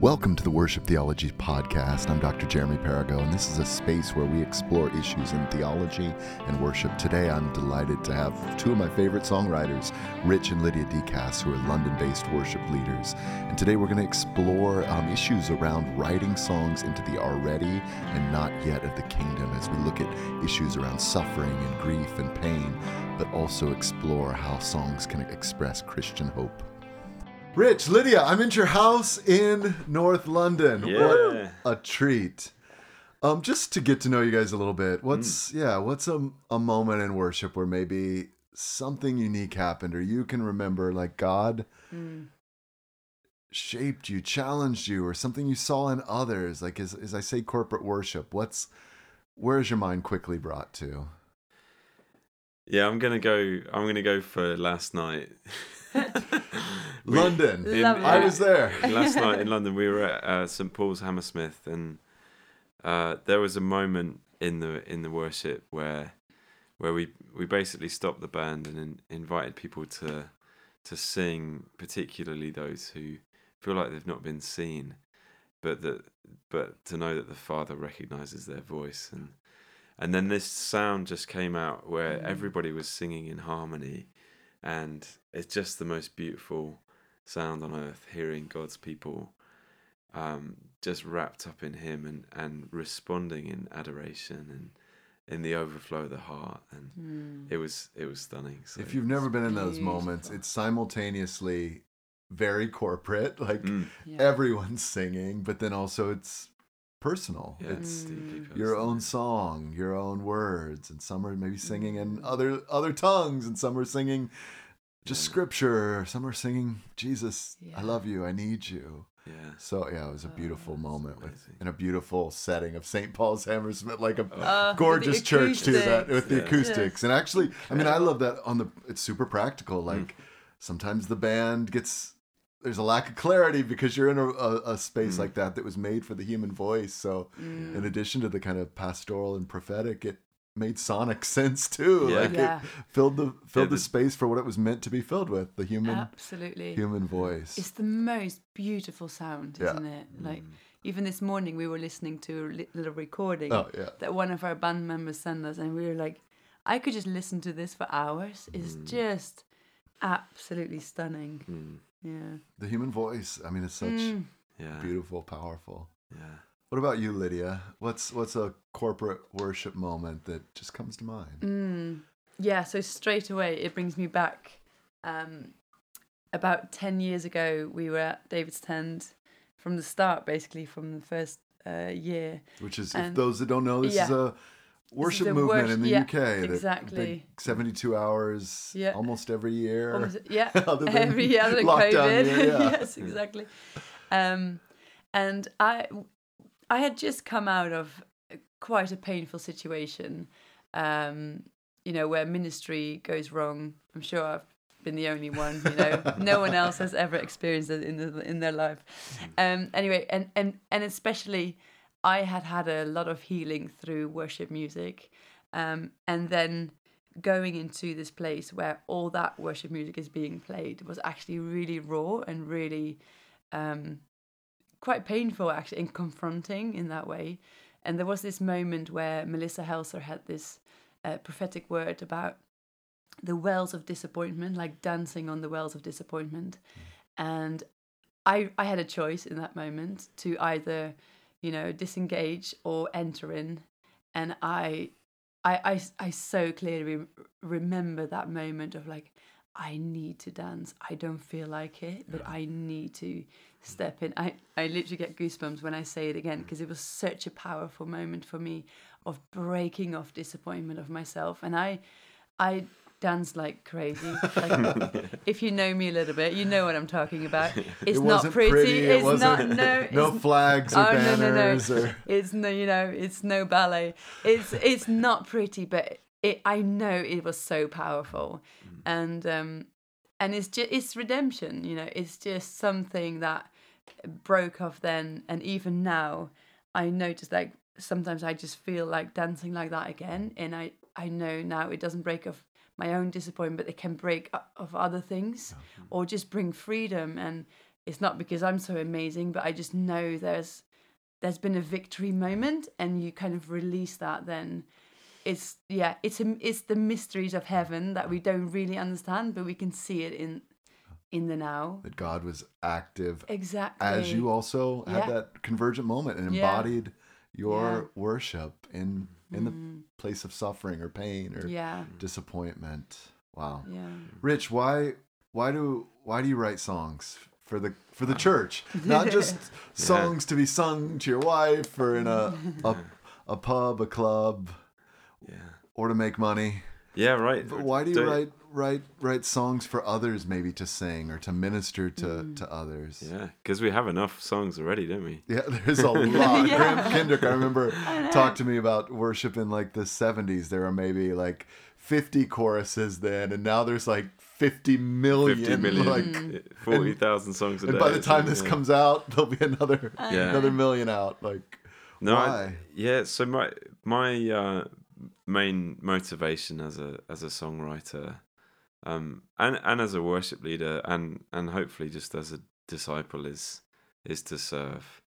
Welcome to the Worship Theology Podcast. I'm Dr. Jeremy Perigo, and this is a space where we explore issues in theology and worship. Today, I'm delighted to have two of my favorite songwriters, Rich and Lydia Dicas, who are London based worship leaders. And today, we're going to explore um, issues around writing songs into the already and not yet of the kingdom as we look at issues around suffering and grief and pain, but also explore how songs can express Christian hope. Rich, Lydia, I'm in your house in North London. Yeah. What a treat. Um, just to get to know you guys a little bit. What's yeah, what's a a moment in worship where maybe something unique happened or you can remember like God shaped you, challenged you, or something you saw in others? Like as as I say corporate worship, what's where's your mind quickly brought to? Yeah, I'm gonna go. I'm gonna go for last night. We- London. in- Love I was there. last night in London, we were at uh, St Paul's Hammersmith, and uh, there was a moment in the in the worship where where we we basically stopped the band and in, invited people to to sing, particularly those who feel like they've not been seen, but that but to know that the Father recognizes their voice and. And then this sound just came out where Mm. everybody was singing in harmony, and it's just the most beautiful sound on earth. Hearing God's people um, just wrapped up in Him and and responding in adoration and in the overflow of the heart, and Hmm. it was it was stunning. So, If you've never been in those moments, it's simultaneously very corporate, like Mm, Yeah. everyone's singing, but then also it's personal. yeah, It's Mm. your own song, your own words, and some are maybe singing in Mm. other other tongues, and some are singing just Yeah. scripture. Some are singing Jesus, I love you, I need you. Yeah. So yeah, it was a Oh, beautiful that's moment with in a beautiful setting of St. Paul's Hammersmith, like a Uh, gorgeous church too. That with the Yeah. acoustics, and actually, I mean, I love that on the. It's super practical. Like sometimes the band gets there's a lack of clarity because you're in a, a, a space Mm. like that that was made for the human voice. So Mm. in addition to the kind of pastoral and prophetic, it made sonic sense too. Yeah. Like Yeah. it filled the filled the, the- space for what it was meant to be filled with the human Absolutely. human voice. It's the most beautiful sound, isn't it? Like Mm. even this morning we were listening to a little recording oh yeah. that one of our band members sent us, and we were like, I could just listen to this for hours. It's Mm. just absolutely stunning. Yeah. The human voice. I mean, it's such Mm. Yeah. beautiful, powerful. Yeah. What about you, Lydia? What's what's a corporate worship moment that just comes to mind? Mm. Yeah, so straight away it brings me back. Um, about 10 years ago, we were at David's tent from the start, basically, from the first uh, year. Which is, if those that don't know, this is a worship movement worship- in the yeah, UK. exactly. Seventy-two hours, Yeah. almost every year. Almost- yeah, than every other lockdown COVID. year, yeah. yes, exactly. Um, and I, I had just come out of quite a painful situation, um, you know, where ministry goes wrong. I'm sure I've been the only one. You know, no one else has ever experienced it in the, in their life. Um, anyway, and and and especially, I had had a lot of healing through worship music, um, and then going into this place where all that worship music is being played was actually really raw and really um, quite painful actually and confronting in that way. And there was this moment where Melissa Helser had this uh, prophetic word about the wells of disappointment, like dancing on the wells of disappointment. And I I had a choice in that moment to either, you know, disengage or enter in. And I I I, I so clearly re- remember that moment of like I need to dance. I don't feel like it, but I need to step in. I, I literally get goosebumps when I say it again mm. because it was such a powerful moment for me of breaking off disappointment of myself. And I I danced like crazy. Like, if you know me a little bit, you know what I'm talking about. It's it not wasn't pretty. It it's wasn't, not no. no flags or Oh, no, no, no. or it's no you know it's no ballet it's it's not pretty but it i know it was so powerful and um and it's just it's redemption you know it's just something that broke off then and even now i notice like sometimes i just feel like dancing like that again and i i know now it doesn't break off my own disappointment but it can break of other things hmm. or just bring freedom and it's not because I'm so amazing, but I just know there's there's been a victory moment, and you kind of release that. Then it's yeah, it's a, it's the mysteries of heaven that we don't really understand, but we can see it in in the now. That God was active Exactly. as you also had Yeah. that convergent moment and Yeah. embodied your Yeah. worship in in the place of suffering or pain or Mm. Yeah. disappointment. Wow. Yeah. Rich, why why do why do you write songs for the for the church? Not just songs to be sung to your wife or in a a, a pub, a club, Yeah. or to make money. Yeah, right. But why do you Don't- write write write songs for others maybe to sing or to minister to Mm. to others? Yeah, because we have enough songs already, don't we? Yeah, there's a lot. Yeah. Graham Kendrick, I remember, talked to me about worship in like the 70s. There were maybe like 50 choruses then, and now there's like 50 million. 50 million, Like, 40,000 songs a day. and by the time this yeah. comes out, there'll be another Yeah. another million out. Like, No, I- Why? yeah. So my my uh, main motivation as a as a songwriter, um, and and as a worship leader, and and hopefully just as a disciple is is to serve,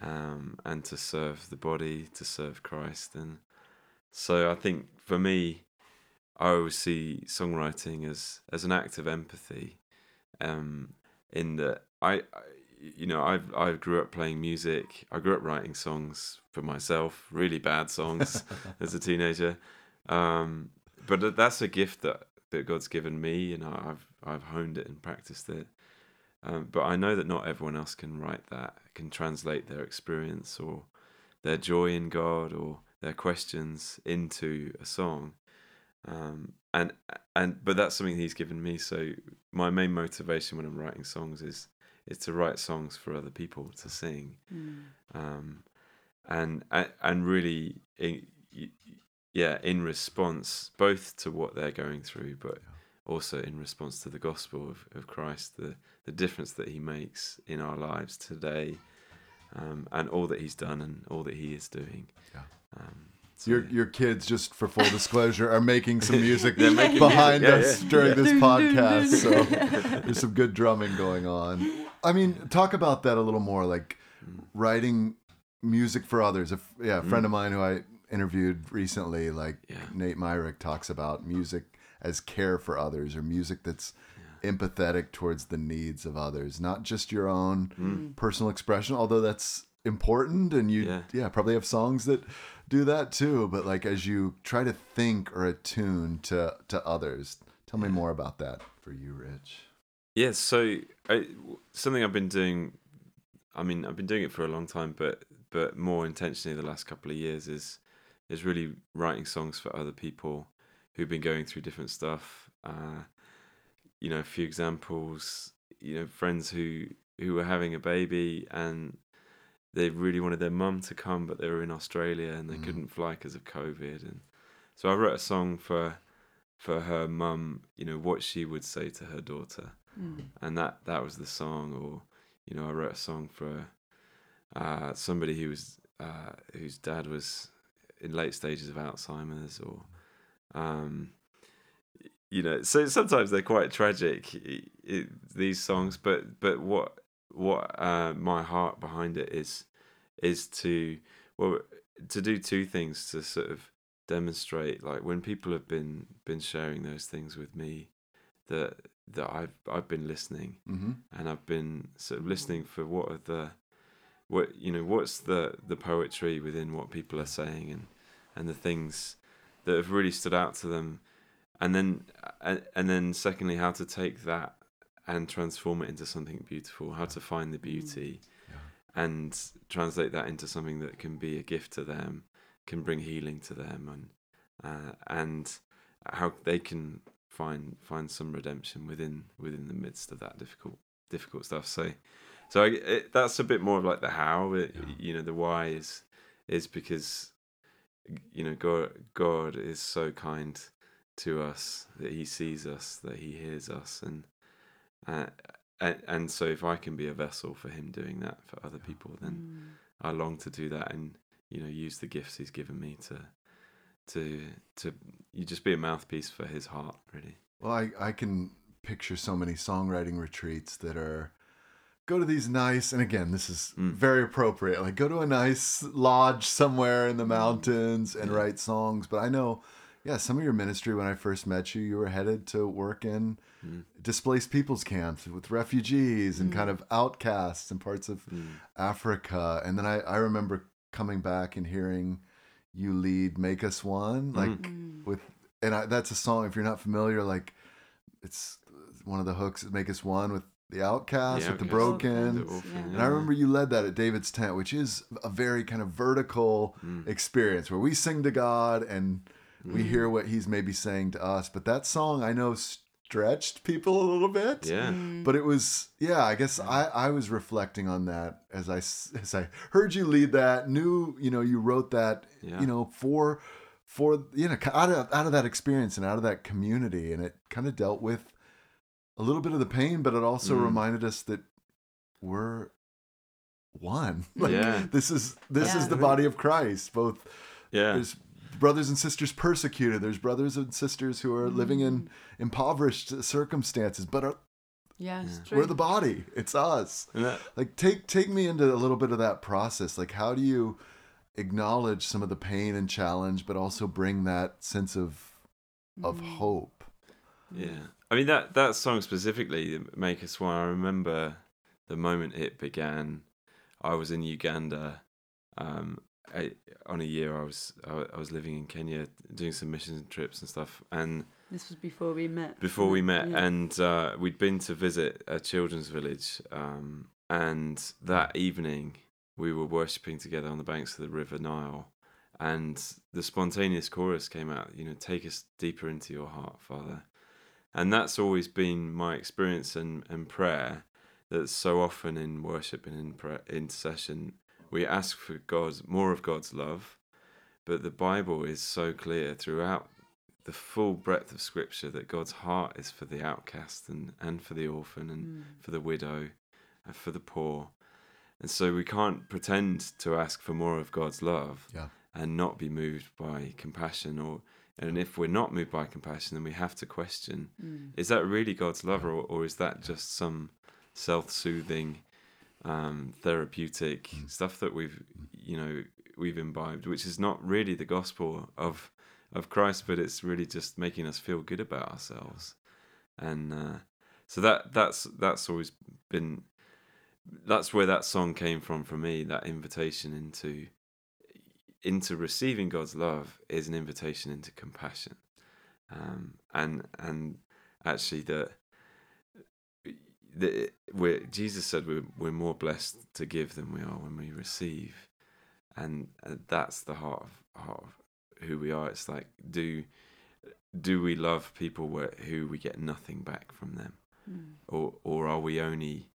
um, and to serve the body, to serve Christ, and so I think for me, I always see songwriting as as an act of empathy, um, in that I, I you know I I grew up playing music. I grew up writing songs for myself, really bad songs as a teenager. Um, but that's a gift that that God's given me, and I've I've honed it and practiced it. Um, but I know that not everyone else can write that, can translate their experience or their joy in God or their questions into a song. Um, and and but that's something He's given me. So my main motivation when I'm writing songs is is to write songs for other people to sing Mm. um, and and and really, in, yeah, in response both to what they're going through, but also in response to the gospel of, of Christ, the the difference that He makes in our lives today, um, and all that He's done and all that He is doing. Yeah. Um, so, your yeah. your kids, just for full disclosure, are making some music making behind music, yeah, us yeah. during this Dun, dun, podcast. So there's some good drumming going on. I mean, talk about that a little more, like writing music for others. A, f- yeah, a friend of mine who I interviewed recently, like Yeah. Nate Myrick, talks about music as care for others or music that's empathetic towards the needs of others, not just your own Mm. personal expression, although that's important and you Yeah. yeah. probably have songs that do that too, but like as you try to think or attune to to others. Tell me more about that for you, Rich. Yeah, so I, something I've been doing. I mean, I've been doing it for a long time, but but more intentionally the last couple of years is is really writing songs for other people who've been going through different stuff. Uh, you know, a few examples. You know, friends who who were having a baby and they really wanted their mum to come, but they were in Australia and they Mm. couldn't fly because of COVID. And so I wrote a song for for her mum. You know what she would say to her daughter Mm. and that that was the song or you know i wrote a song for uh somebody who was uh whose dad was in late stages of alzheimer's or um you know so sometimes they're quite tragic i i these songs but but what what uh my heart behind it is is to well to do two things to sort of demonstrate like when people have been been sharing those things with me that that I've I've been listening Mm-hmm. and I've been sort of listening for what are the what you know what's the the poetry within what people are saying and and the things that have really stood out to them and then and, and then secondly how to take that and transform it into something beautiful how to find the beauty Yeah. and translate that into something that can be a gift to them can bring healing to them and uh, and how they can find find some redemption within within the midst of that difficult difficult stuff so so I, it, that's a bit more of like the how it, Yeah. you know the why is is because you know god god is so kind to us that he sees us that he hears us and uh, and, and so if i can be a vessel for him doing that for other people then Mm. I long to do that and you know use the gifts he's given me to to to you just be a mouthpiece for his heart really Well, I, I can picture so many songwriting retreats that are go to these nice and again this is Mm. very appropriate like go to a nice lodge somewhere in the mountains and Yeah. write songs but i know yeah some of your ministry when i first met you you were headed to work in Mm. displaced people's camps with refugees and kind of outcasts in parts of Mm. africa and then i, I remember coming back and hearing you lead make us one like Mm. with and I, that's a song if you're not familiar like it's one of the hooks make us one with the outcast The with the broken The Orphans, orphan, yeah. and I remember you led that at David's tent, which is a very kind of vertical Mm. experience where we sing to God and we Mm. hear what He's maybe saying to us. But that song I know stretched people a little bit. Yeah. Mm. But it was, yeah, I guess I, I was reflecting on that as I, s- as I heard you lead that, knew, you know, you wrote that, Yeah. you know, for, for, you know, out of, out of that experience and out of that community. And it kind of dealt with a little bit of the pain, but it also Mm. reminded us that we're one. Like, Yeah. This is, this is the body of Christ. Both Yeah. there's brothers and sisters persecuted. There's brothers and sisters who are living Mm. in impoverished circumstances, but are, Yeah, Yeah. we're the body. It's us. And that, Like take take me into a little bit of that process. Like how do you acknowledge some of the pain and challenge, but also bring that sense of of Mm. hope? Yeah, I mean that that song specifically, "Make Us One." I remember the moment it began. I was in Uganda. Um, I, on a year, I was I, I was living in Kenya, doing some mission trips and stuff. And This was before we met. before we met, Yeah. and uh, we'd been to visit a children's village. Um, and that evening, we were worshipping together on the banks of the River Nile. And the spontaneous chorus came out, you know, take us deeper into your heart, Father. And that's always been my experience and, and prayer that so often in worship and in prayer, intercession, we ask for God's more of God's love. But the Bible is so clear throughout the full breadth of scripture that God's heart is for the outcast and, and for the orphan and Mm. for the widow and for the poor. And so we can't pretend to ask for more of God's love Yeah. and not be moved by compassion or and if we're not moved by compassion then we have to question Mm. is that really God's love or, or is that just some self-soothing um, therapeutic stuff that we've you know we've imbibed which is not really the gospel of of Christ but it's really just making us feel good about ourselves. And uh, so that that's that's always been that's where that song came from for me that invitation into into receiving God's love is an invitation into compassion. Um, and and actually that the we're, Jesus said we're, we're more blessed to give than we are when we receive. And uh, that's the heart of, heart of who we are. It's like do do we love people where, who we get nothing back from them? Mm. or or are we only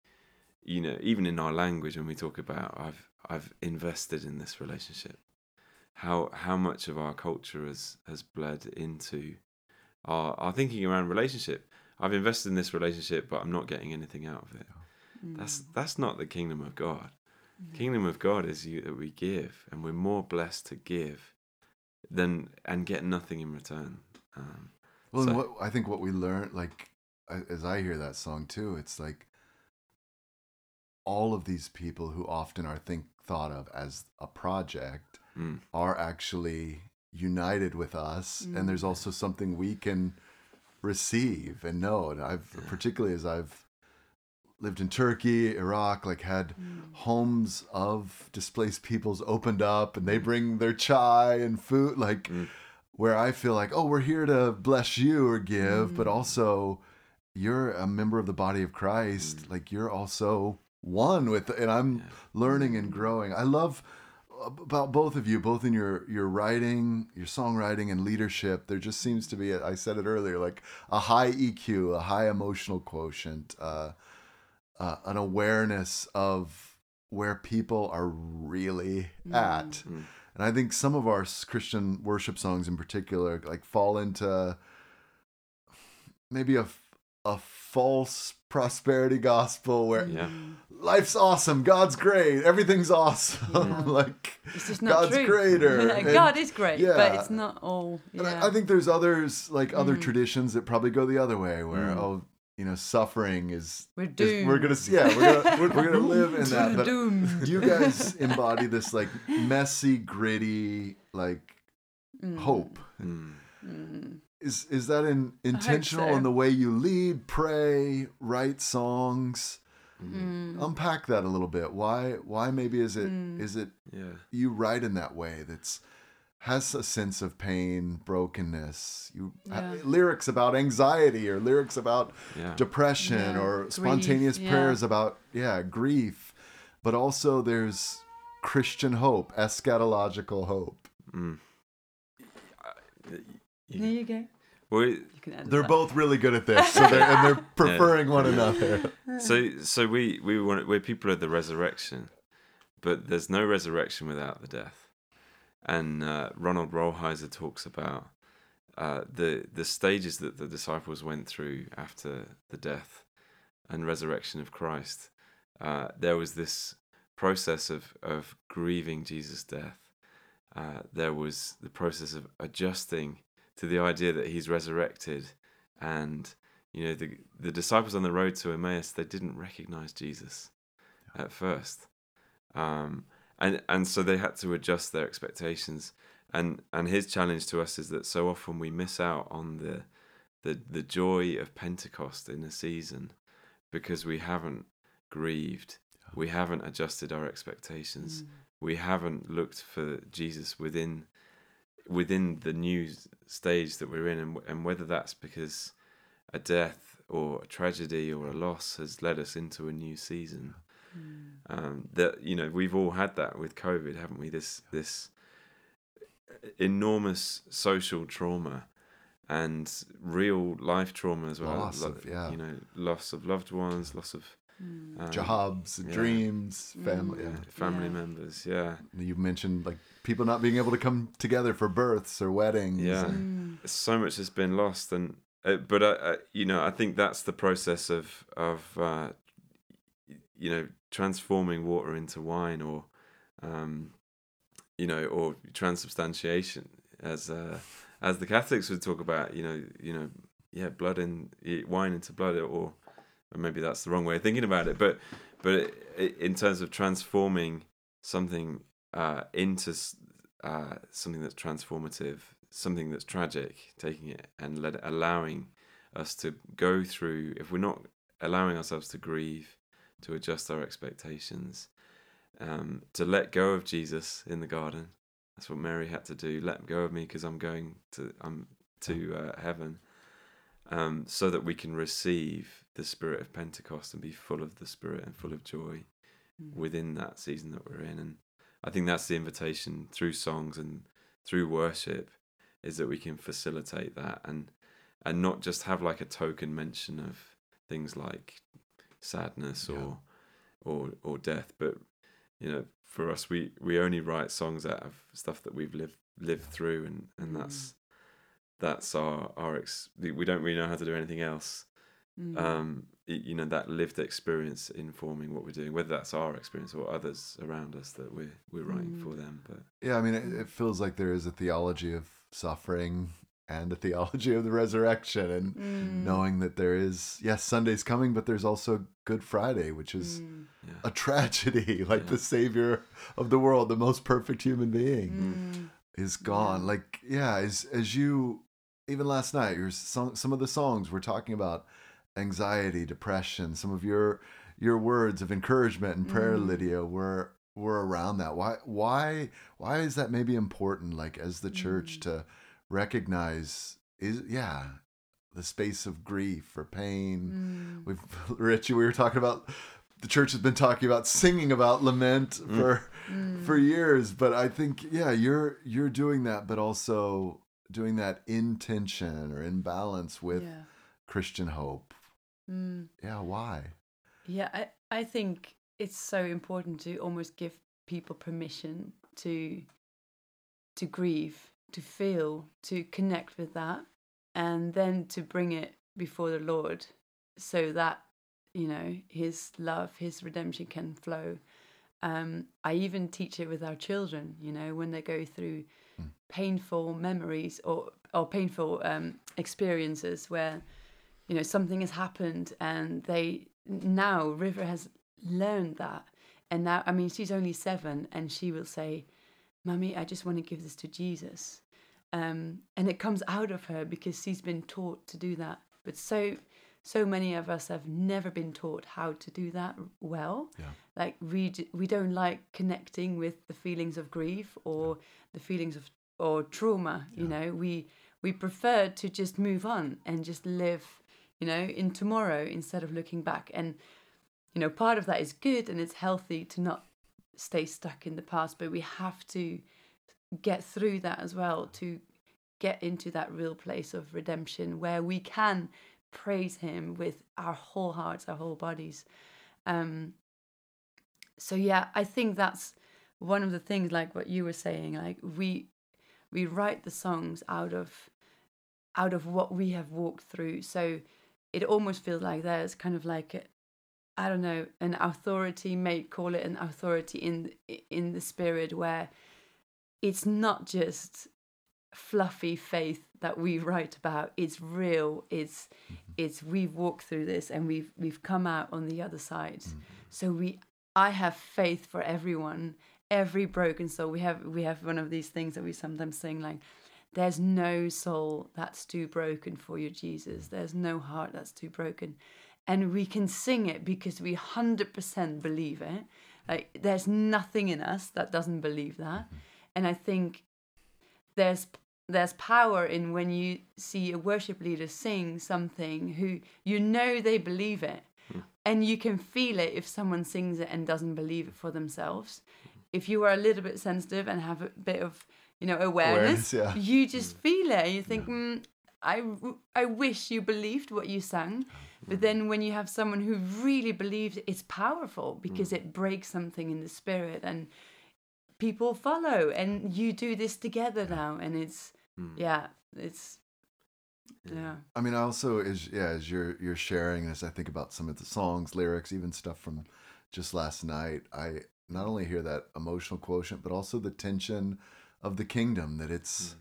you know even in our language when we talk about I've I've invested in this relationship how how much of our culture has has bled into our our thinking around relationship I've invested in this relationship but I'm not getting anything out of it that's Mm. that's not the kingdom of God Mm. kingdom of God is you that we give and we're more blessed to give than and get nothing in return um, Well, and So- what I think what we learned, like as I hear that song too, it's like all of these people who often are think thought of as a project mm, are actually united with us, Mm. and there's also something we can receive and know. And I've particularly as I've lived in Turkey, Iraq, like had Mm. homes of displaced peoples opened up and they bring their chai and food like Mm. where I feel like oh we're here to bless you or give but Mm. also you're a member of the body of Christ Mm. like you're also one with and I'm learning and growing I love about both of you both in your your writing your songwriting and leadership there just seems to be I said it earlier like a high EQ a high emotional quotient uh uh, an awareness of where people are really at. Mm. And I think some of our Christian worship songs in particular like fall into maybe a, a false prosperity gospel where Yeah. Mm. life's awesome, God's great, everything's awesome. Yeah. like It's just not God's true. greater, and- God is great, but it's not all. and I, I think there's others like other Mm. traditions that probably go the other way where Mm. oh you know, suffering is We're is- doomed. we're gonna see. Yeah, we're gonna we're, we're gonna live in that. the But doom. you guys embody this like messy, gritty, like hope. Mm. Mm. Is is that in, intentional so. in the way you lead, pray, write songs? Mm. Unpack that a little bit. Why why maybe is it is Mm. it Yeah. you write in that way that's has a sense of pain, brokenness. You Yeah. lyrics about anxiety or lyrics about Yeah. depression Yeah. or Grief, spontaneous yeah. prayers about yeah grief but also there's christian hope eschatological hope Mm. There You, you go. well, You they're that. both really good at this so they're, and they're preferring one another so so we we want we're people of the resurrection, but there's no resurrection without the death. And uh, Ronald Rolheiser talks about uh, the the stages that the disciples went through after the death and resurrection of Christ. Uh, there was this process of of grieving Jesus' death. Uh, there was the process of adjusting to the idea that he's resurrected. And you know the the disciples on the road to Emmaus they didn't recognize Jesus at first. Um and and so they had to adjust their expectations. And and his challenge to us is that so often we miss out on the the the joy of Pentecost in a season because we haven't grieved. We haven't adjusted our expectations. We haven't looked for Jesus within within the new stage that we're in, and, and whether that's because a death or a tragedy or a loss has led us into a new season. Um, that you know we've all had that with COVID, haven't we? This this enormous social trauma and real life trauma as well. Loss of- yeah. You know, loss of loved ones, loss of um, jobs yeah. dreams family yeah, yeah. family Yeah. members. Yeah, you've mentioned like people not being able to come together for births or weddings Yeah. and- so much has been lost and uh, but uh, uh, you know i think that's the process of of uh, you know transforming water into wine or um you know or transubstantiation as uh as the catholics would talk about you know you know yeah blood in wine into blood or or maybe that's the wrong way of thinking about it but but in terms of transforming something uh into uh something that's transformative something that's tragic taking it and let allowing us to go through if we're not allowing ourselves to grieve to adjust our expectations um, to let go of jesus in the garden. That's what mary had to do. Let go of me because i'm going to i'm to uh, heaven um, so that we can receive the spirit of pentecost and be full of the spirit and full of joy within that season that we're in. And i think that's the invitation through songs and through worship is that we can facilitate that and and not just have like a token mention of things like sadness Yeah. or or or death but you know for us we we only write songs out of stuff that we've lived lived through and and that's that's our our ex- we don't really know how to do anything else Mm. um y- you know that lived experience informing what we're doing whether that's our experience or others around us that we're we're writing Mm. for them but Yeah, I mean, it, it feels like there is a theology of suffering and a theology of the resurrection, and Mm. knowing that there is, yes, Sunday's coming, but there's also Good Friday, which is Mm. yeah a tragedy. Like Yeah. the savior of the world, the most perfect human being, Mm. is gone. Yeah. Like, yeah, as as you, even last night, your song, some of the songs were talking about anxiety, depression. Some of your your words of encouragement and prayer, Mm. Lydia, were were around that. Why why why is that maybe important? Like as the church Mm. to recognize is yeah the space of grief or pain. Mm. We've Richie, we were talking about the church has been talking about singing about lament for Mm. for years, but I think yeah, you're you're doing that, but also doing that in tension or in balance with yeah. Christian hope. Mm. Yeah, why? Yeah, I, I think it's so important to almost give people permission to to grieve, to feel, to connect with that, and then to bring it before the Lord so that, you know, his love, his redemption can flow. Um, I even teach it with our children, you know, when they go through painful memories or or painful um, experiences where you know something has happened and they now river has learned that. And now i mean she's only seven and she will say mummy i just want to give this to jesus. Um, and it comes out of her because she's been taught to do that. But so so many of us have never been taught how to do that well Yeah. like we we don't like connecting with the feelings of grief or the feelings of or trauma Yeah. you know we we prefer to just move on and just live you know in tomorrow instead of looking back and you know part of that is good and it's healthy to not stay stuck in the past but we have to get through that as well to get into that real place of redemption where we can praise him with our whole hearts our whole bodies. Um so yeah i think that's one of the things like what you were saying like we we write the songs out of out of what we have walked through. So it almost feels like there's kind of like a, i don't know an authority may call it an authority in in the spirit where it's not just fluffy faith that we write about is real it's mm-hmm. it's we've walked through this and we've we've come out on the other side. Mm-hmm. So we i have faith for everyone every broken soul. We have we have one of these things that we sometimes sing like there's no soul that's too broken for you jesus. Mm-hmm. There's no heart that's too broken. And we can sing it because we 100% believe it. Like there's nothing in us that doesn't believe that. And i think there's there's power in when you see a worship leader sing something who you know they believe it. Hmm. And you can feel it if someone sings it and doesn't believe it for themselves. If you are a little bit sensitive and have a bit of you know awareness, Awareness, yeah. you just hmm. feel it and you think mm, I, I wish you believed what you sang. But hmm. then when you have someone who really believes it, it's powerful because it breaks something in the spirit and people follow and you do this together now and it's Mm. yeah it's yeah I mean, I also as yeah, as you're you're sharing this, I think about some of the songs, lyrics, even stuff from just last night. I not only hear that emotional quotient, but also the tension of the kingdom that it's mm.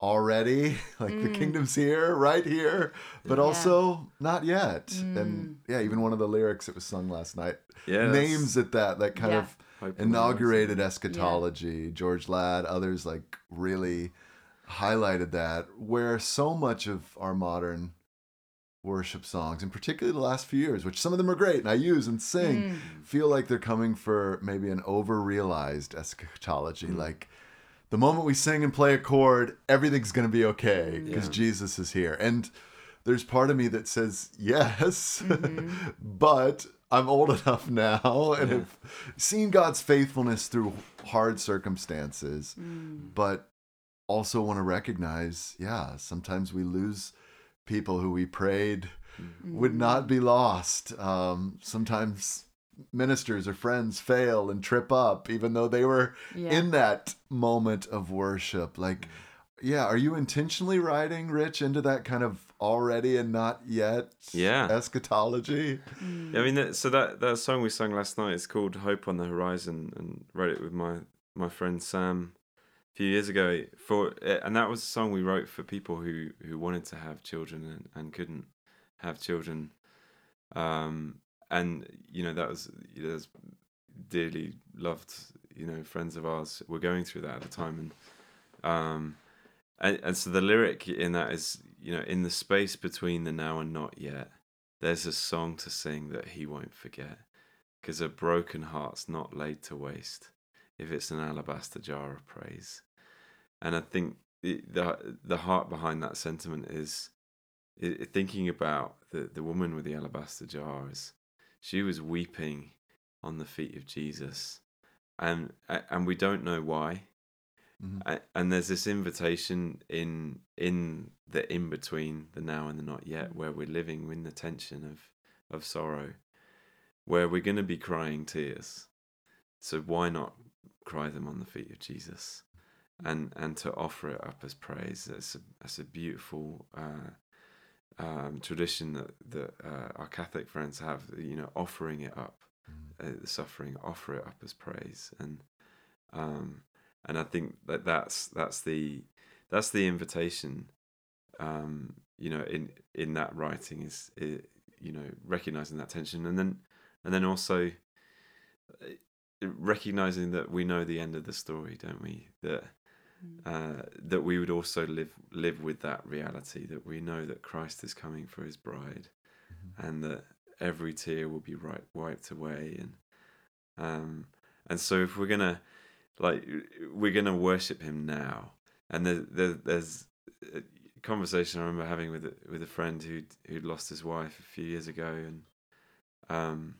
already like the mm. kingdom's here, right here, but Yeah. also not yet. And yeah, even one of the lyrics that was sung last night Yeah, that's- names it that that kind Yeah. of Hope on the inaugurated eschatology. George Ladd, others like really highlighted that. Where so much of our modern worship songs, and particularly the last few years, which some of them are great and I use and sing, hmm. feel like they're coming for maybe an over realized eschatology. Hmm. Like the moment we sing and play a chord, everything's going to be okay because Jesus is here. And there's part of me that says yes, mm-hmm. but I'm old enough now and have seen God's faithfulness through hard circumstances, hmm. but also want to recognize, yeah, sometimes we lose people who we prayed would mm-hmm. not be lost. Um, sometimes ministers or friends fail and trip up, even though they were Yeah. in that moment of worship. Like, mm-hmm. yeah, are you intentionally writing Rich into that kind of already and not yet Yeah. eschatology? Mm. Yeah, I mean, that, so that that song we sang last night is called "Hope on the Horizon," and wrote it with my my friend Sam a few years ago. For and that was a song we wrote for people who who wanted to have children and, and couldn't have children. Um, and you know that was there's dearly loved you know friends of ours were going through that at the time, and um, and, and so the lyric in that is you know in the space between the now and not yet there's a song to sing that he won't forget because a broken heart's not laid to waste if it's an alabaster jar of praise. And i think the the, the heart behind that sentiment is i i- thinking about the, the woman with the alabaster jars she was weeping on the feet of jesus. And and we don't know why. Mhm. And there's this invitation in in the in between the now and the not yet where we're living in the tension of of sorrow where we're going to be crying tears. So why not cry them on the feet of jesus and and to offer it up as praise. That's a, that's a beautiful uh, um, tradition that that uh, our catholic friends have you know offering it up uh, the suffering offer it up as praise. And um and i think that that's that's the that's the invitation um you know in in that writing is, i you know recognizing that tension. And then and then also recognizing that we know the end of the story don't we? That uh, that we would also live live with that reality that we know that Christ is coming for His bride, and that every tear will be right, wiped away, and um, and so if we're gonna like we're gonna worship Him now, and there, there, there's a conversation I remember having with a, with a friend who who'd lost his wife a few years ago, and um,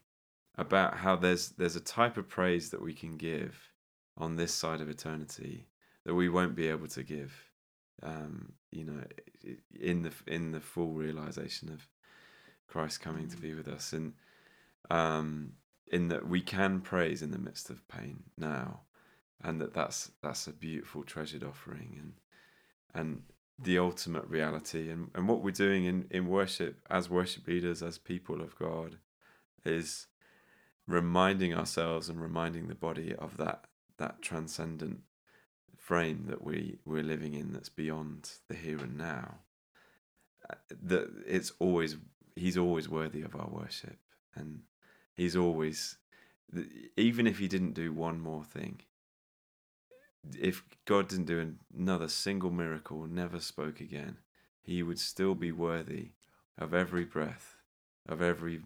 about how there's there's a type of praise that we can give on this side of eternity that we won't be able to give um, you know in the in the full realization of Christ coming to be with us. And um, in that we can praise in the midst of pain now and that that's that's a beautiful treasured offering and and the ultimate reality. And, and what we're doing in, in worship as worship leaders as people of God is reminding ourselves and reminding the body of that that transcendent frame that we we're living in that's beyond the here and now. Uh, that it's always he's always worthy of our worship. And he's always even if he didn't do one more thing if god didn't do another single miracle never spoke again he would still be worthy of every breath of every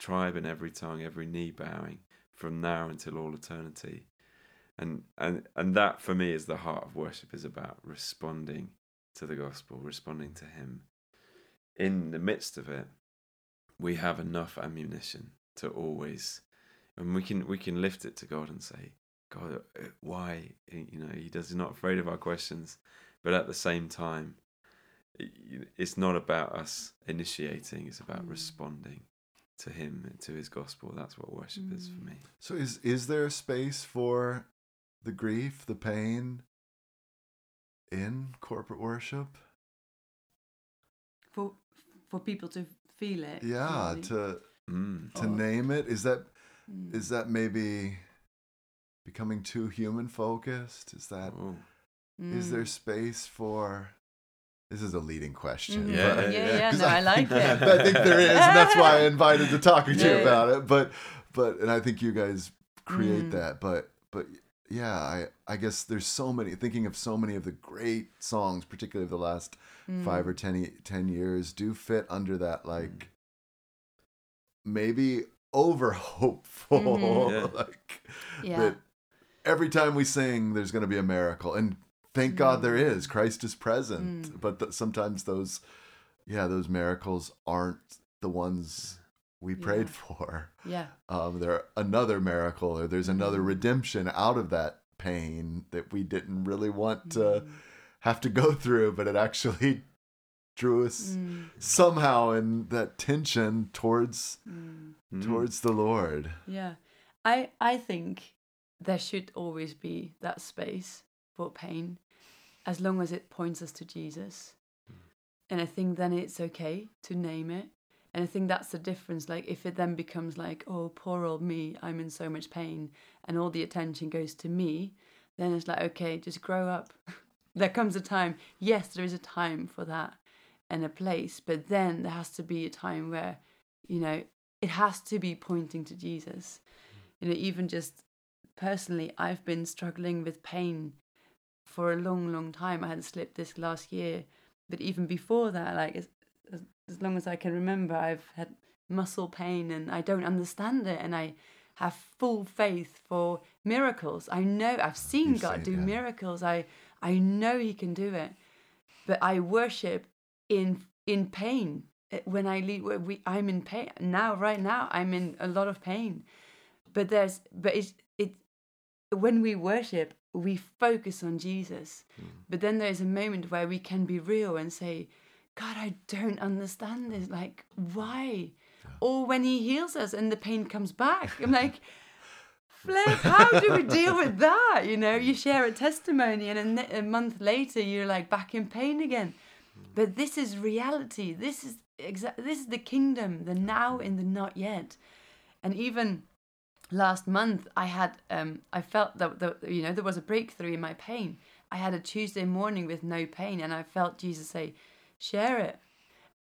tribe and every tongue every knee bowing from now until all eternity. And and and that for me is the heart of worship is about responding to the gospel responding to him. In the midst of it we have enough ammunition to always and we can we can lift it to god and say god uh, why? You know he does he's not afraid of our questions but at the same time it's not about us initiating it's about mm. responding to him and to his gospel that's what worship mm. is for me so is is there a space for the grief, the pain in corporate worship? For for people to feel it. Yeah, really. to mm. to oh. name it. Is that mm. is that maybe becoming too human focused? Is that oh. mm. is there space for this is a leading question. Mm-hmm. Yeah, but, yeah, yeah. yeah. No, I, I, like it. I think there is, and that's why I invited to talk to you about it. But, but, and I think you guys create mm. that. But, but yeah, I I guess there's so many thinking of so many of the great songs, particularly of the last mm. five or ten, 10 years, do fit under that like maybe over hopeful mm-hmm. like yeah. that every time we sing there's going to be a miracle and thank mm. god there is mm. christ is present mm. but th- sometimes those yeah those miracles aren't the ones we prayed yeah. for. Yeah. Um, there another miracle or there's another mm-hmm. redemption out of that pain that we didn't really want to mm. have to go through, but it actually drew us mm. somehow in that tension towards mm. towards the Lord. Yeah. I I think there should always be that space pain as long as it points us to Jesus. Mm. And I think then it's okay to name it and I think that's the difference. Like, if it then becomes like, oh, poor old me, I'm in so much pain, and all the attention goes to me, then it's like, okay, just grow up. there comes a time, yes, there is a time for that and a place, but then there has to be a time where, you know, it has to be pointing to Jesus. You know, even just personally, I've been struggling with pain for a long, long time. I hadn't slip this last year, but even before that, like as long as I can remember, I've had muscle pain and I don't understand it. And I have full faith for miracles. I know I've seen You've God seen, do yeah. miracles. I I know He can do it, but I worship in in pain. When I leave, we I'm in pain now. Right now, I'm in a lot of pain. But there's but it's it when we worship, we focus on Jesus. Mm. But then there's a moment where we can be real and say, God, I don't understand this. Like, why? Yeah. Or when he heals us and the pain comes back. I'm like, Flip, how do we deal with that? You know, you mm. share a testimony and a, a month later you're like back in pain again. Mm. But this is reality. This is exact. This is the kingdom, the mm. now and the not yet. And even last month, I had um, I felt that the, you know there was a breakthrough in my pain. I had a Tuesday morning with no pain, and I felt Jesus say, share it.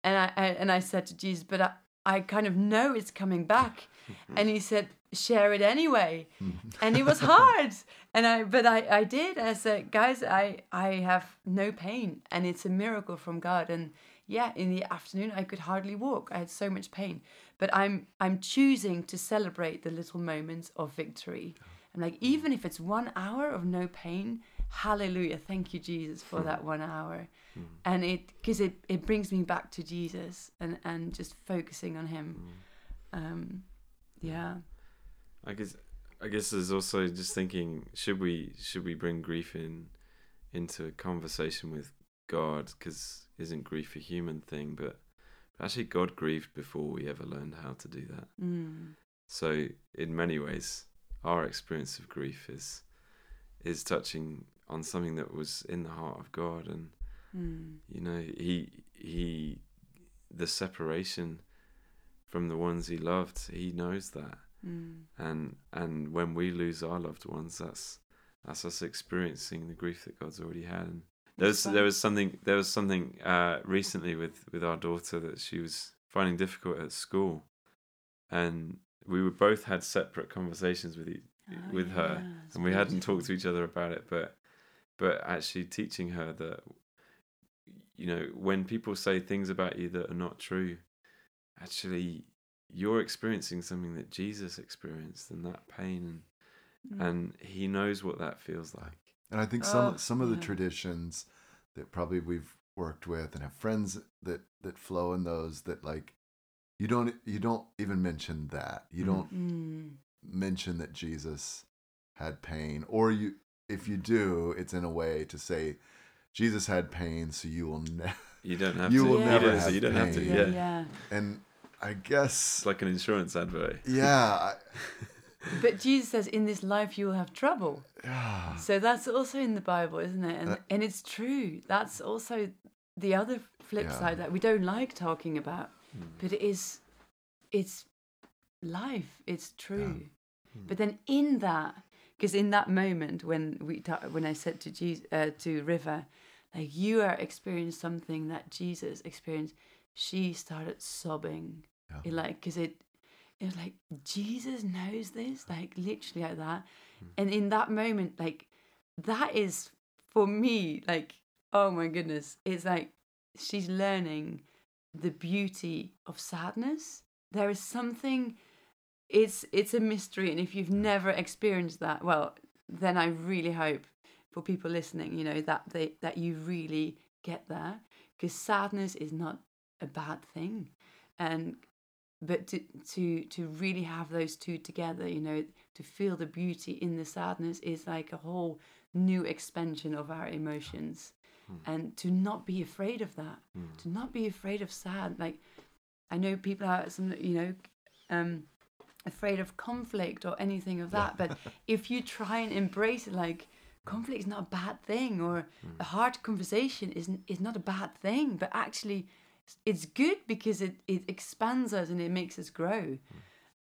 and I, I and I said to Jesus, but I, I kind of know it's coming back, and he said, share it anyway, and it was hard, and I but I I did. I said, guys, I I have no pain, and it's a miracle from God, and yeah, in the afternoon I could hardly walk. I had so much pain, but I'm I'm choosing to celebrate the little moments of victory. I'm like, even if it's one hour of no pain, hallelujah, thank you Jesus for that one hour, and it because it it brings me back to Jesus and and just focusing on Him. Um, yeah, I guess I guess there's also just thinking should we should we bring grief in into a conversation with God because isn't grief a human thing but actually God grieved before we ever learned how to do that mm. so in many ways our experience of grief is is touching on something that was in the heart of God and Mm. you know he he the separation from the ones he loved he knows that Mm. and and when we lose our loved ones that's that's us experiencing the grief that god's already had and there was there was something there was something uh recently with with our daughter that she was finding difficult at school. And we were both had separate conversations with each, Oh, with her yeah, it's and we hadn't talked to each other about it but but actually teaching her that you know when people say things about you that are not true actually you're experiencing something that jesus experienced and that pain and Mm. and he knows what that feels like And I think some Oh, some of the traditions that probably we've worked with and have friends that that flow in those that like you don't you don't even mention that. You don't Mm. mention that Jesus had pain or you if you do, it's in a way to say Jesus had pain so you will never you don't have You to will you never don't- have you don't have to. Yeah, yeah, yeah. and I guess it's like an insurance advert yeah, But Jesus says, "In this life you will have trouble." So that's also in the Bible, isn't it? And Uh, and it's true. That's also the other flip Yeah. side that we don't like talking about, Mm. but it is, it's life. It's true. Mm. But then in that, because in that moment when we ta- when I said to Jesus uh, to River, like you are experiencing something that Jesus experienced, she started sobbing, Yeah. It, like because it. It was like Jesus knows this, like literally like that, Mm. and in that moment, like that is for me, like oh my goodness, it's like she's learning the beauty of sadness. There is something it's it's a mystery and if you've never experienced that well then i really hope for people listening you know that they that you really get there because sadness is not a bad thing and but to to to really have those two together you know to feel the beauty in the sadness is like a whole new expansion of our emotions. Hmm. And to not be afraid of that hmm. to not be afraid of sad like i know people are some you know um afraid of conflict or anything of that but if you try and embrace it like conflict is not a bad thing or hmm. a hard conversation isn't is not a bad thing but actually it's good because it, it expands us and it makes us grow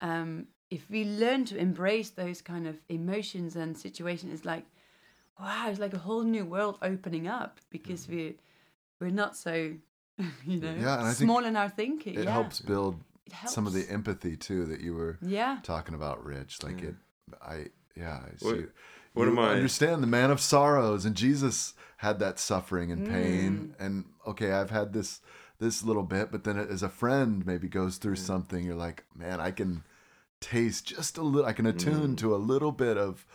um if we learn to embrace those kind of emotions and situations it's like wow it's like a whole new world opening up because we're we're not so you know Yeah, and I think small in our thinking it yeah helps build it helps some of the empathy too that you were yeah talking about, Rich. Like it, I yeah, I see. What- you what am I- understand the man of sorrows, and Jesus had that suffering and pain. Mm. And okay, I've had this this little bit, but then as a friend maybe goes Mm. through something, you're like, man, I can taste just a little. I can attune Mm. to a little bit of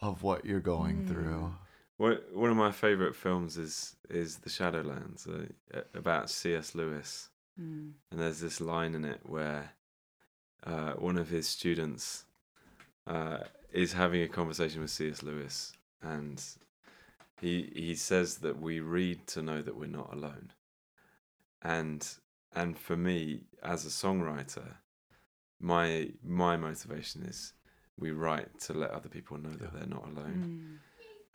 of what you're going Mm. through. One one of my favorite films is is The Shadowlands uh, about C.S. Lewis, Mm. and there's this line in it where uh, one of his students uh, is having a conversation with C.S. Lewis, and he he says that we read to know that we're not alone, and and for me as a songwriter, my my motivation is we write to let other people know that they're not alone. Mm.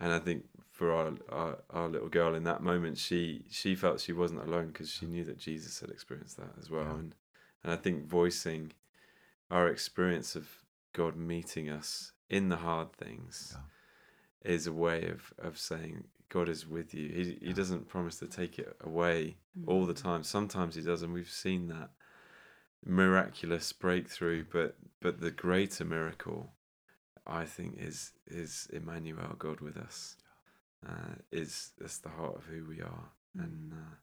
and I think for our, our our little girl in that moment, she she felt she wasn't alone because she knew that Jesus had experienced that as well, Yeah. and and I think voicing our experience of God meeting us in the hard things is a way of of saying God is with you. He he doesn't promise to take it away all the time. Sometimes he does, and we've seen that miraculous breakthrough. But but the greater miracle, I think, is is Emmanuel, God with us. Uh, is that's the heart of who we are, and uh,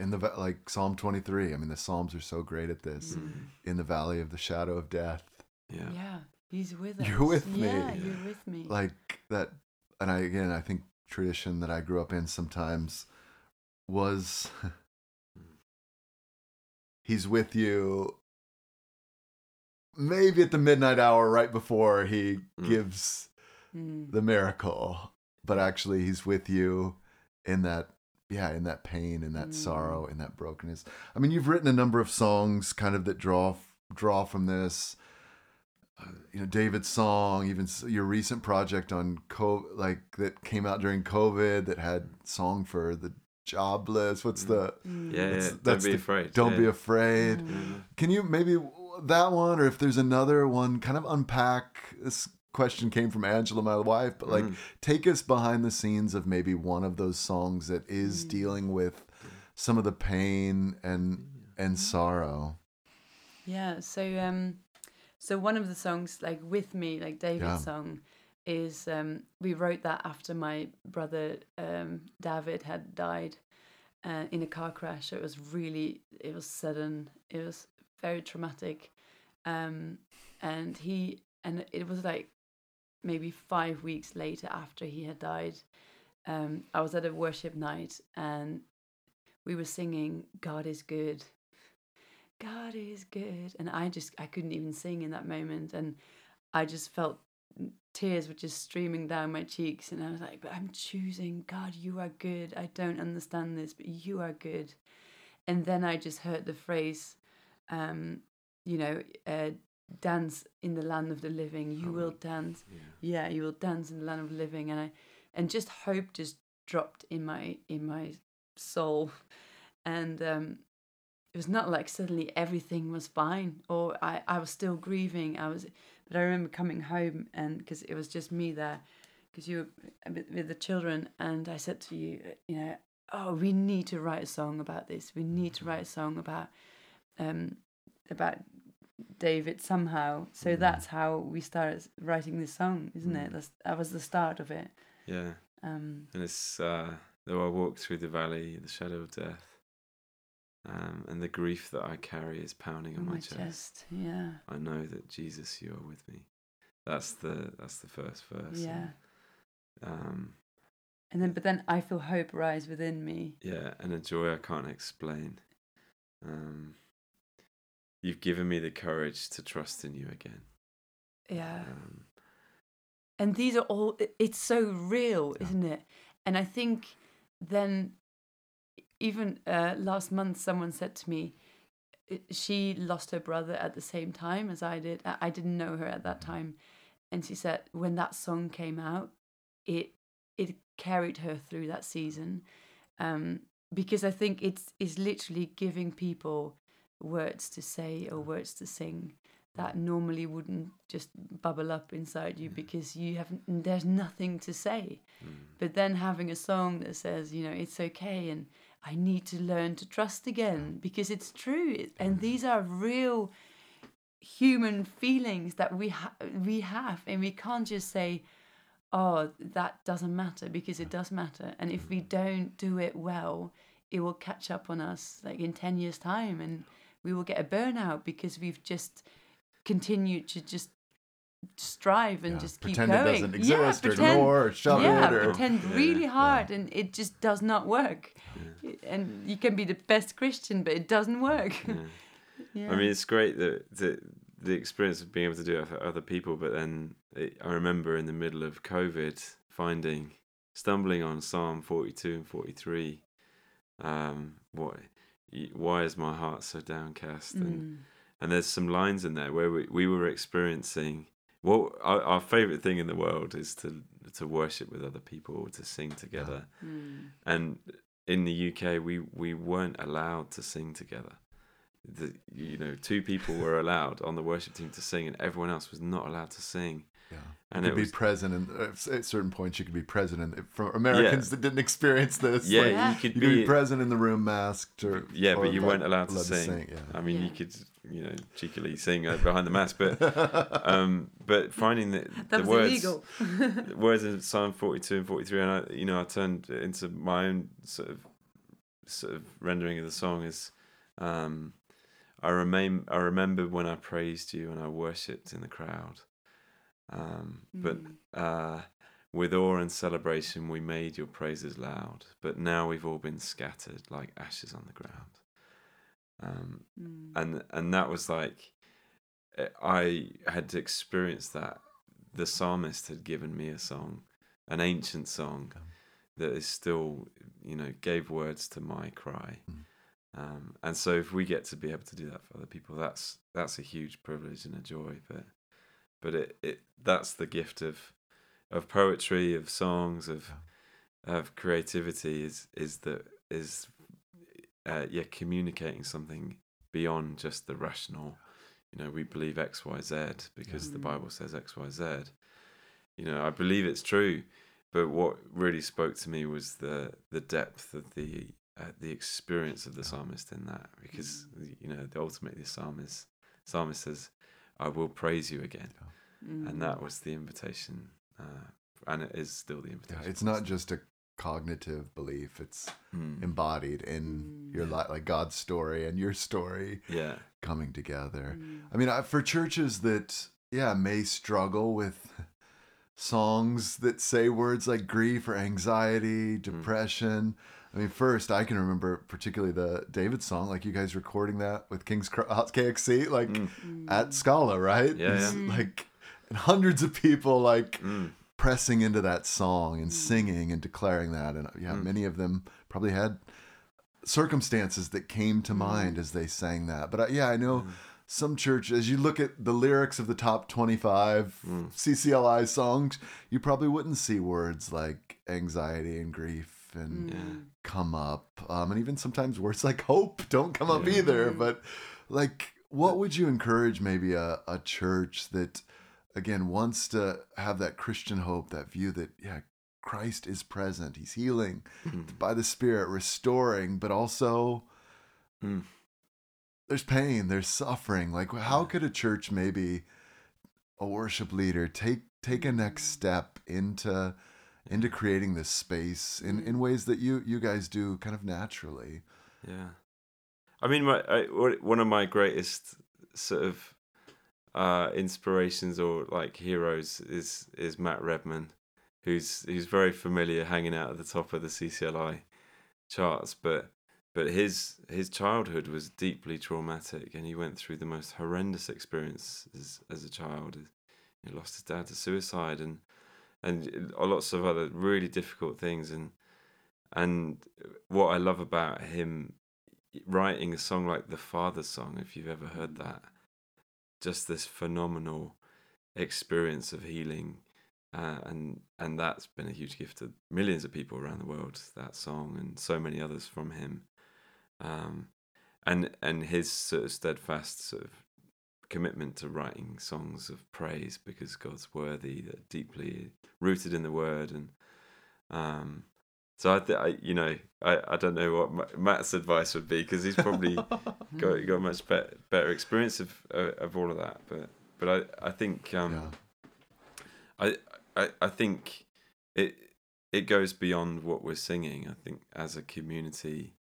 In the va- like Psalm 23. I mean, the Psalms are so great at this. mm, In the valley of the shadow of death, yeah, Yeah, he's with us. You're with me. Yeah, you're with me. like that. And I again, I think tradition that I grew up in sometimes was he's with you maybe at the midnight hour right before he Mm. gives Mm. the miracle but actually he's with you in that yeah in that pain in that Mm. sorrow in that brokenness i mean you've written a number of songs kind of that draw draw from this you know david's song even your recent project on co like that came out during covid that had song for the jobless what's Mm. the Mm. yeah, yeah. That's- Don't be the- afraid. don't be afraid Mm. can you maybe that one, or if there's another one, kind of unpack? This question came from Angela, my wife, but like Mm. take us behind the scenes of maybe one of those songs that is Mm. dealing with some of the pain and and sorrow. Yeah, so um so one of the songs like with me, like David's Yeah. song, is um we wrote that after my brother um David had died uh, in a car crash. It was really it was sudden. It was very traumatic. Um and he and it was like maybe five weeks later after he had died. Um I was at a worship night and we were singing God is good God is good. And I just, I couldn't even sing in that moment. And I just felt tears were just streaming down my cheeks. And I was like, but I'm choosing God, you are good. I don't understand this, but you are good. And then I just heard the phrase, um, you know, uh, dance in the land of the living. You Oh, will dance. Yeah. Yeah, you will dance in the land of the living. And I, and just hope just dropped in my, in my soul. And, um, it was not like suddenly everything was fine or I, I was still grieving i was but i remember coming home and because it was just me there because you were with, the children and i said to you you know oh we need to write a song about this we need to write a song about um about david somehow so Mhm. that's how we started writing this song isn't it Mm. That's, that was the start of it yeah. um And it's uh, though I walk through the valley, the shadow of death, um, and the grief that I carry is pounding on my, my chest. chest yeah I know that Jesus, you are with me. That's the that's the first verse. yeah and, um, and then but then i feel hope rise within me yeah, and a joy I can't explain. Um, you've given me the courage to trust in you again. yeah Um, and these are all. It's so real Yeah. isn't it and i think then even uh, last month someone said to me she lost her brother at the same time as i did. I didn't know her at that time. And she said when that song came out it it carried her through that season. Um, because i think it's is literally giving people words to say or words to sing that normally wouldn't just bubble up inside you Yeah. because you haven't there's nothing to say. Mm, but then having a song that says you know it's okay and i need to learn to trust again mm. because it's true. And mm-hmm. these are real human feelings that we ha- we have and we can't just say oh that doesn't matter because it does matter. And if we mm-hmm. don't do it well it will catch up on us like in 10 years time and we will get a burnout because we've just continued to just strive and Yeah, just keep pretend going it doesn't yeah, exist or pretend, ignore or shove yeah, it or pretend Yeah, really yeah. hard and it just does not work. And you can be the best Christian, but it doesn't work. yeah. yeah. I mean, it's great that the the experience of being able to do it for other people. But then it, I remember in the middle of COVID finding, stumbling on Psalm forty two and forty three. Um, what? Why is my heart so downcast? And Mm. and there's some lines in there where we, we were experiencing well our, our favorite thing in the world is to to worship with other people to sing together Mm. and in the UK we we weren't allowed to sing together. The, you know two people were allowed on the worship team to sing and everyone else was not allowed to sing Yeah. And you it could be was present, and at certain points, you could be present. And for Americans that didn't experience this, yeah, like, Yeah. you could you could be be present in the room, masked, or Yeah, or, but you like, weren't allowed to sing. yeah. I mean, you could, you know, cheekily sing uh, behind the mask, but um, but finding that That the was words, illegal. the words in Psalm forty-two and forty-three, and I, you know, I turned into my own sort of sort of rendering of the song is, um, I remain, I remember when I praised you and I worshipped in the crowd, um, but Mm. uh, with awe and celebration we made your praises loud, but now we've all been scattered like ashes on the ground. Um, Mm. and and that was like eh, I had experienced that the psalmist had given me a song, an ancient song Okay. that is still you know gave words to my cry. Mm. Um, and so if we get to be able to do that for other people, that's that's a huge privilege and a joy. But but it, it that's the gift of of poetry, of songs, of of creativity is is that is uh, yeah communicating something beyond just the rational. You know, we believe X, Y, Z because the Mm. Bible says X, Y, Z. You know, I believe it's true, but what really spoke to me was the the depth of the uh, the experience of the psalmist in that, because you know, the ultimately the psalmist psalmist says, "I will praise you again," Mm. and that was the invitation, uh, and it is still the Yeah, invitation. it's not just a cognitive belief; it's Mm. embodied in Mm. your life, like God's story and your story yeah, coming together. Mm. I mean, I- for churches that, yeah, may struggle with songs that say words like grief or anxiety, Mm. depression. I mean, first, I can remember particularly the David song, like you guys recording that with King's Cro- uh, KXC, like Mm. at Scala, right? Yeah, yeah. Mm. Like, and hundreds of people, like, Mm. pressing into that song and singing and declaring that. And yeah, Mm. many of them probably had circumstances that came to mind as they sang that. But uh, yeah, I know some church, as you look at the lyrics of the top 25 Mm. CCLI songs, you probably wouldn't see words like anxiety and grief and Mm. Yeah. come up. Um, and even sometimes words like hope don't come up Yeah. either. Mm. But like, what would you encourage maybe a, a church that, again, wants to have that Christian hope, that view that, yeah, Christ is present, He's healing Mm. by the Spirit, restoring, but also Mm. there's pain, there's suffering. Like, how could a church maybe a worship leader take take a next step into into creating this space in, in ways that you you guys do kind of naturally? Yeah, I mean, my I, one- of my greatest sort of uh, inspirations or like heroes is is Matt Redman, who's who's very familiar, hanging out at the top of the CCLI charts, but but his his childhood was deeply traumatic, and he went through the most horrendous experiences as a child. He lost his dad to suicide, and and lots of other really difficult things, and and what I love about him writing a song like the Father's Song, if you've ever heard that, just this phenomenal experience of healing, uh, and and that's been a huge gift to millions of people around the world. That song and so many others from him, um, and and his sort of steadfast sort of commitment to writing songs of praise because God's worthy, that deeply rooted in the Word, and um, so I, th- I you know, I, I don't know what Matt's advice would be because he's probably got got much better better experience of uh, of all of that. But but I I think um, Yeah. I, I I think it it goes beyond what we're singing. I think as a community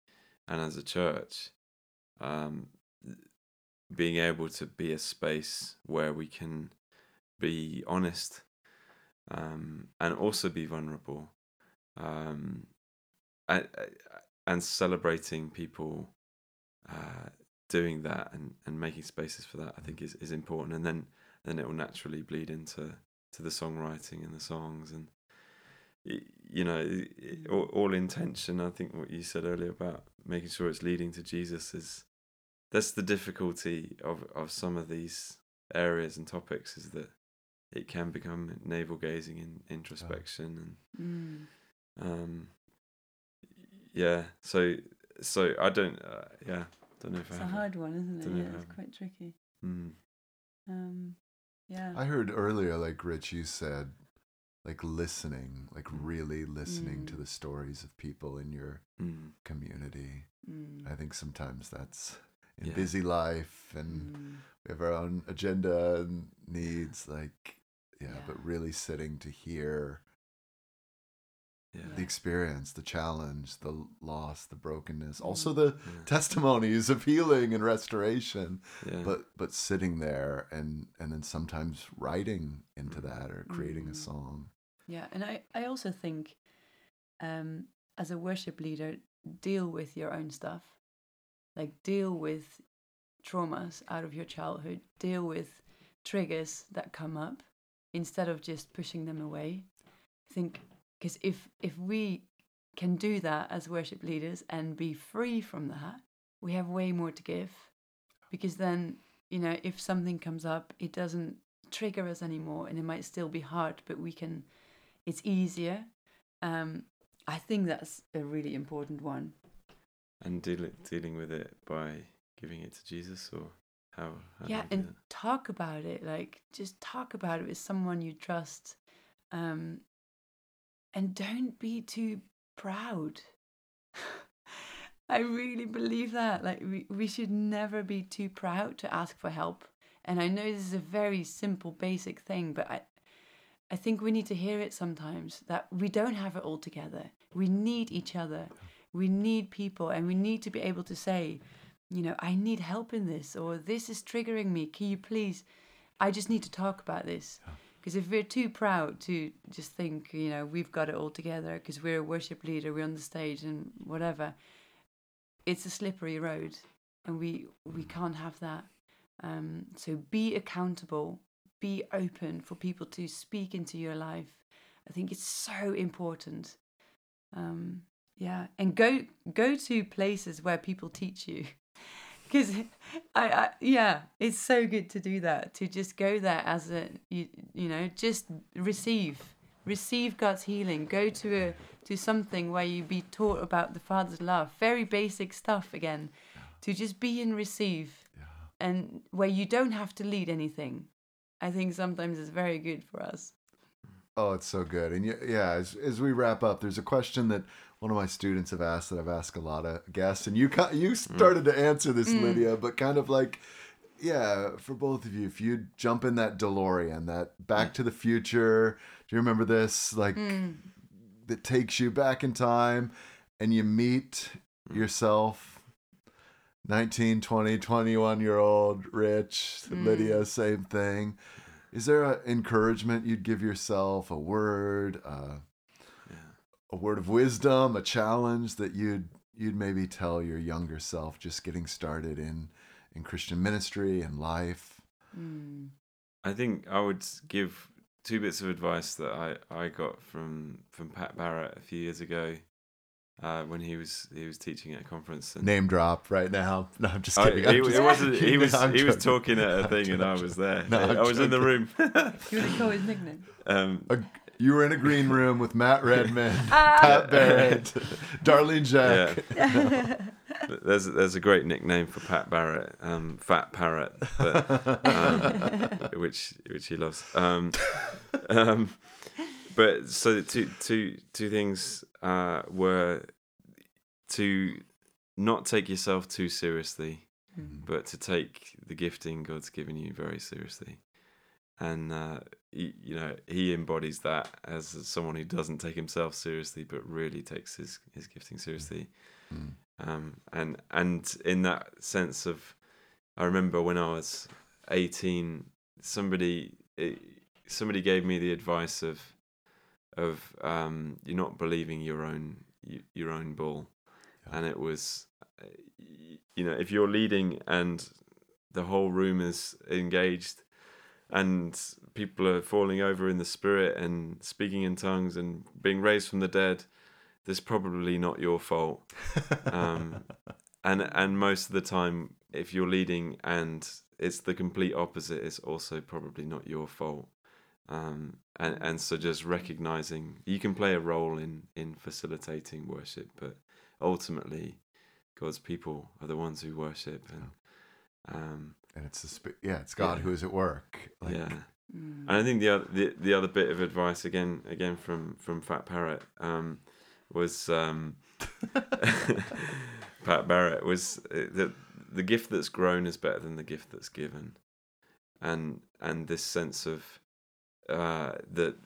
and as a church, um, being able to be a space where we can be honest um, and also be vulnerable um, and, and celebrating people uh, doing that and, and making spaces for that I think is, is important. And then then it will naturally bleed into to the songwriting and the songs and you know all, all intention. I think what you said earlier about making sure it's leading to Jesus is that's the difficulty of, of some of these areas and topics is that it can become navel gazing and introspection Mm. and um yeah so so I don't uh, yeah don't know if It's I a hard one, isn't it? Yeah, it's quite tricky. Mm, Um, Yeah. I heard earlier, like Rich, you said, like listening, like Mm. really listening to Mm. the stories of people in your Mm. community. Mm. I think sometimes that's in Yeah. busy life and Mm. we have our own agenda and needs, like, yeah, Yeah. but really sitting to hear Yeah. the experience, the challenge, the loss, the brokenness, Mm. also the Yeah. testimonies of healing and restoration. Yeah. But but sitting there and and then sometimes writing into that or creating a Mm. song. Yeah, and I, I also think um, as a worship leader, deal with your own stuff. Like, deal with traumas out of your childhood, deal with triggers that come up instead of just pushing them away. I think, because if, if we can do that as worship leaders and be free from that, we have way more to give. Because then, you know, if something comes up, it doesn't trigger us anymore and it might still be hard, but we can it's easier. Um, I think that's a really important one. And dealing dealing with it by giving it to Jesus or how? how yeah, and that? talk about it. Like, just talk about it with someone you trust. Um, and don't be too proud. I really believe that. Like, we, we should never be too proud to ask for help. And I know this is a very simple, basic thing, but I, I think we need to hear it sometimes that we don't have it all together. We need each other. We need people, and we need to be able to say, you know, I need help in this, or this is triggering me. Can you please? I just need to talk about this. Because if we're too proud to just think, you know, we've got it all together because we're a worship leader, we're on the stage and whatever, it's a slippery road, and we we can't have that. Um, so be accountable, be open for people to speak into your life. I think it's so important. Um, yeah, and go go to places where people teach you, because I, I yeah, it's so good to do that. To just go there as a you you know just receive receive God's healing. Go to a to something where you be taught about the Father's love. Very basic stuff again. To just be and receive, Yeah. and where you don't have to lead anything. I think sometimes it's very good for us. Oh, it's so good. And y- yeah, as, as we wrap up, there's a question that one of my students have asked that I've asked a lot of guests, and you you started to answer this, Mm. Lydia, but kind of like, yeah, for both of you, if you jump in that DeLorean, that Back to the Future, do you remember this? Like, Mm. that takes you back in time, and you meet yourself. 19, 20, 21 year old Rich, Mm. Lydia, same thing. Is there an encouragement you'd give yourself, a word, uh. A word of wisdom, a challenge that you'd you'd maybe tell your younger self just getting started in in Christian ministry and life? Mm. I think I would give two bits of advice that I, I got from from Pat Barrett a few years ago uh, when he was he was teaching at a conference. And Name drop right now. No, I'm just kidding. he, I'm it just- wasn't, he was I'm he was talking at a I'm thing and I was there. No, I'm I was in the room. You want to call his nickname? um, A- you were in a green room with Matt Redman, Ah. Pat Barrett, Darlene Zschech. Yeah. there's there's a great nickname for Pat Barrett, um, Fat Parrot, but, um, which which he loves. Um, um, but so two two two things uh, were to not take yourself too seriously, Mm. but to take the gifting God's given you very seriously. And uh, he, you know he embodies that as someone who doesn't take himself seriously, but really takes his his gifting seriously. Mm. Um, and and in that sense of, I remember when I was eighteen, somebody it, somebody gave me the advice of of um, you're not believing your own your own bull, Yeah. and it was, uh, you know, if you're leading and the whole room is engaged, and people are falling over in the spirit and speaking in tongues and being raised from the dead, this probably not your fault. Um, and and most of the time, if you're leading and it's the complete opposite, it's also probably not your fault. Um, and and so just recognizing you can play a role in in facilitating worship, but ultimately, God's people are the ones who worship, and um, and it's the sp- yeah, it's God Yeah. who is at work. Like, yeah, Mm. And I think the other the, the other bit of advice again again from from Fat Parrot um, was um, Pat Barrett was uh, that the gift that's grown is better than the gift that's given, and and this sense of uh, that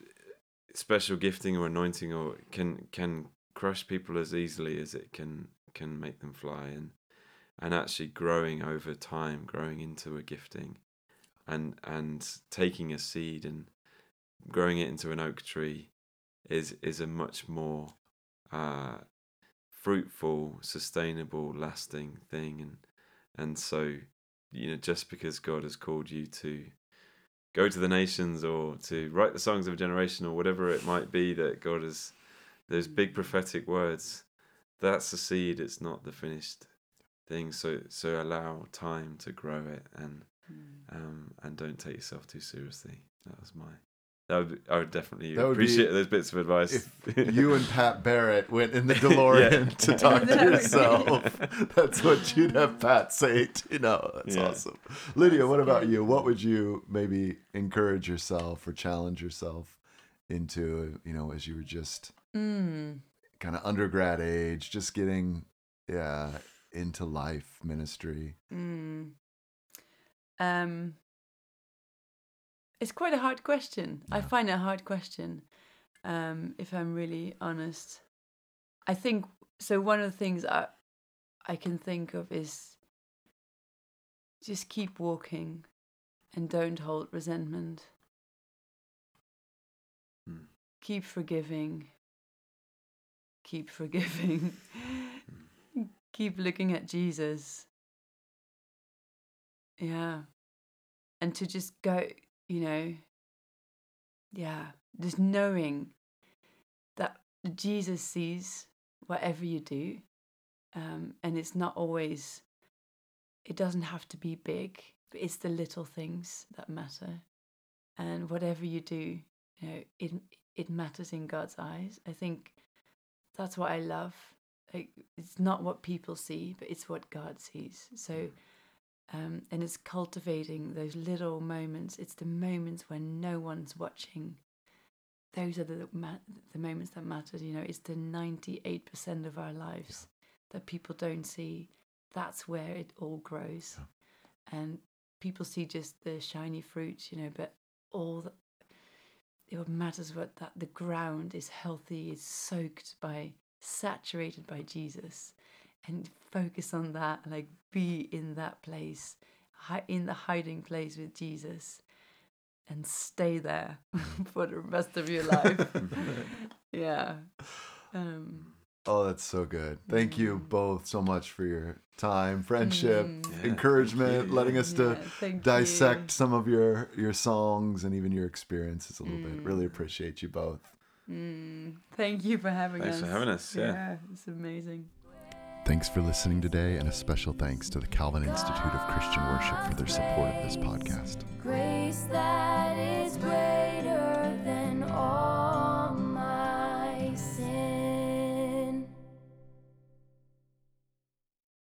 special gifting or anointing or can can crush people as easily as it can can make them fly and and actually growing over time growing into a gifting and and taking a seed and growing it into an oak tree is is a much more uh, fruitful, sustainable, lasting thing, and and so you know just because God has called you to go to the nations or to write the songs of a generation or whatever it might be that God has those big prophetic words that's the seed it's not the finished thing so so allow time to grow it and Mm. um, and don't take yourself too seriously. That was my. That would be, I would definitely That would be- appreciate those bits of advice. If you and Pat Barrett went in the DeLorean to talk to That would be- yourself, that's what you'd have Pat say. To, you know, that's Yeah. awesome. Lydia, what That's about good. you? What would you maybe encourage yourself or challenge yourself into? You know, as you were just Mm. kind of undergrad age, just getting, yeah, into life ministry. Mm. Um, it's quite a hard question. I find it a hard question, um, if I'm really honest. I think so. One of the things I I can think of is just keep walking, and don't hold resentment. Hmm. Keep forgiving. Keep forgiving. keep looking at Jesus. Yeah. And to just go, you know, yeah, just knowing that Jesus sees whatever you do. Um, and it's not always, it doesn't have to be big, but it's the little things that matter. And whatever you do, you know, it, it matters in God's eyes. I think that's what I love. Like, it's not what people see, but it's what God sees. So, um, and it's cultivating those little moments. It's the moments when no one's watching. Those are the the moments that matter. You know, it's the ninety eight percent of our lives that people don't see. That's where it all grows, and people see just the shiny fruit. You know, but all the, what matters what that the ground is healthy, is soaked by, saturated by Jesus, and focus on that. Like be in that place, in the hiding place with Jesus, and stay there for the rest of your life. yeah. Um, Oh, that's so good. Thank you Mm. both so much for your time, friendship, Mm. Yeah, encouragement, letting us yeah, to dissect you. some of your your songs and even your experiences a little bit. Mm. Really appreciate you both. Mm, thank you for having thanks us. Thanks for having us. Yeah. yeah, it's amazing. Thanks for listening today, and a special thanks to the Calvin Institute of Christian Worship for their support of this podcast.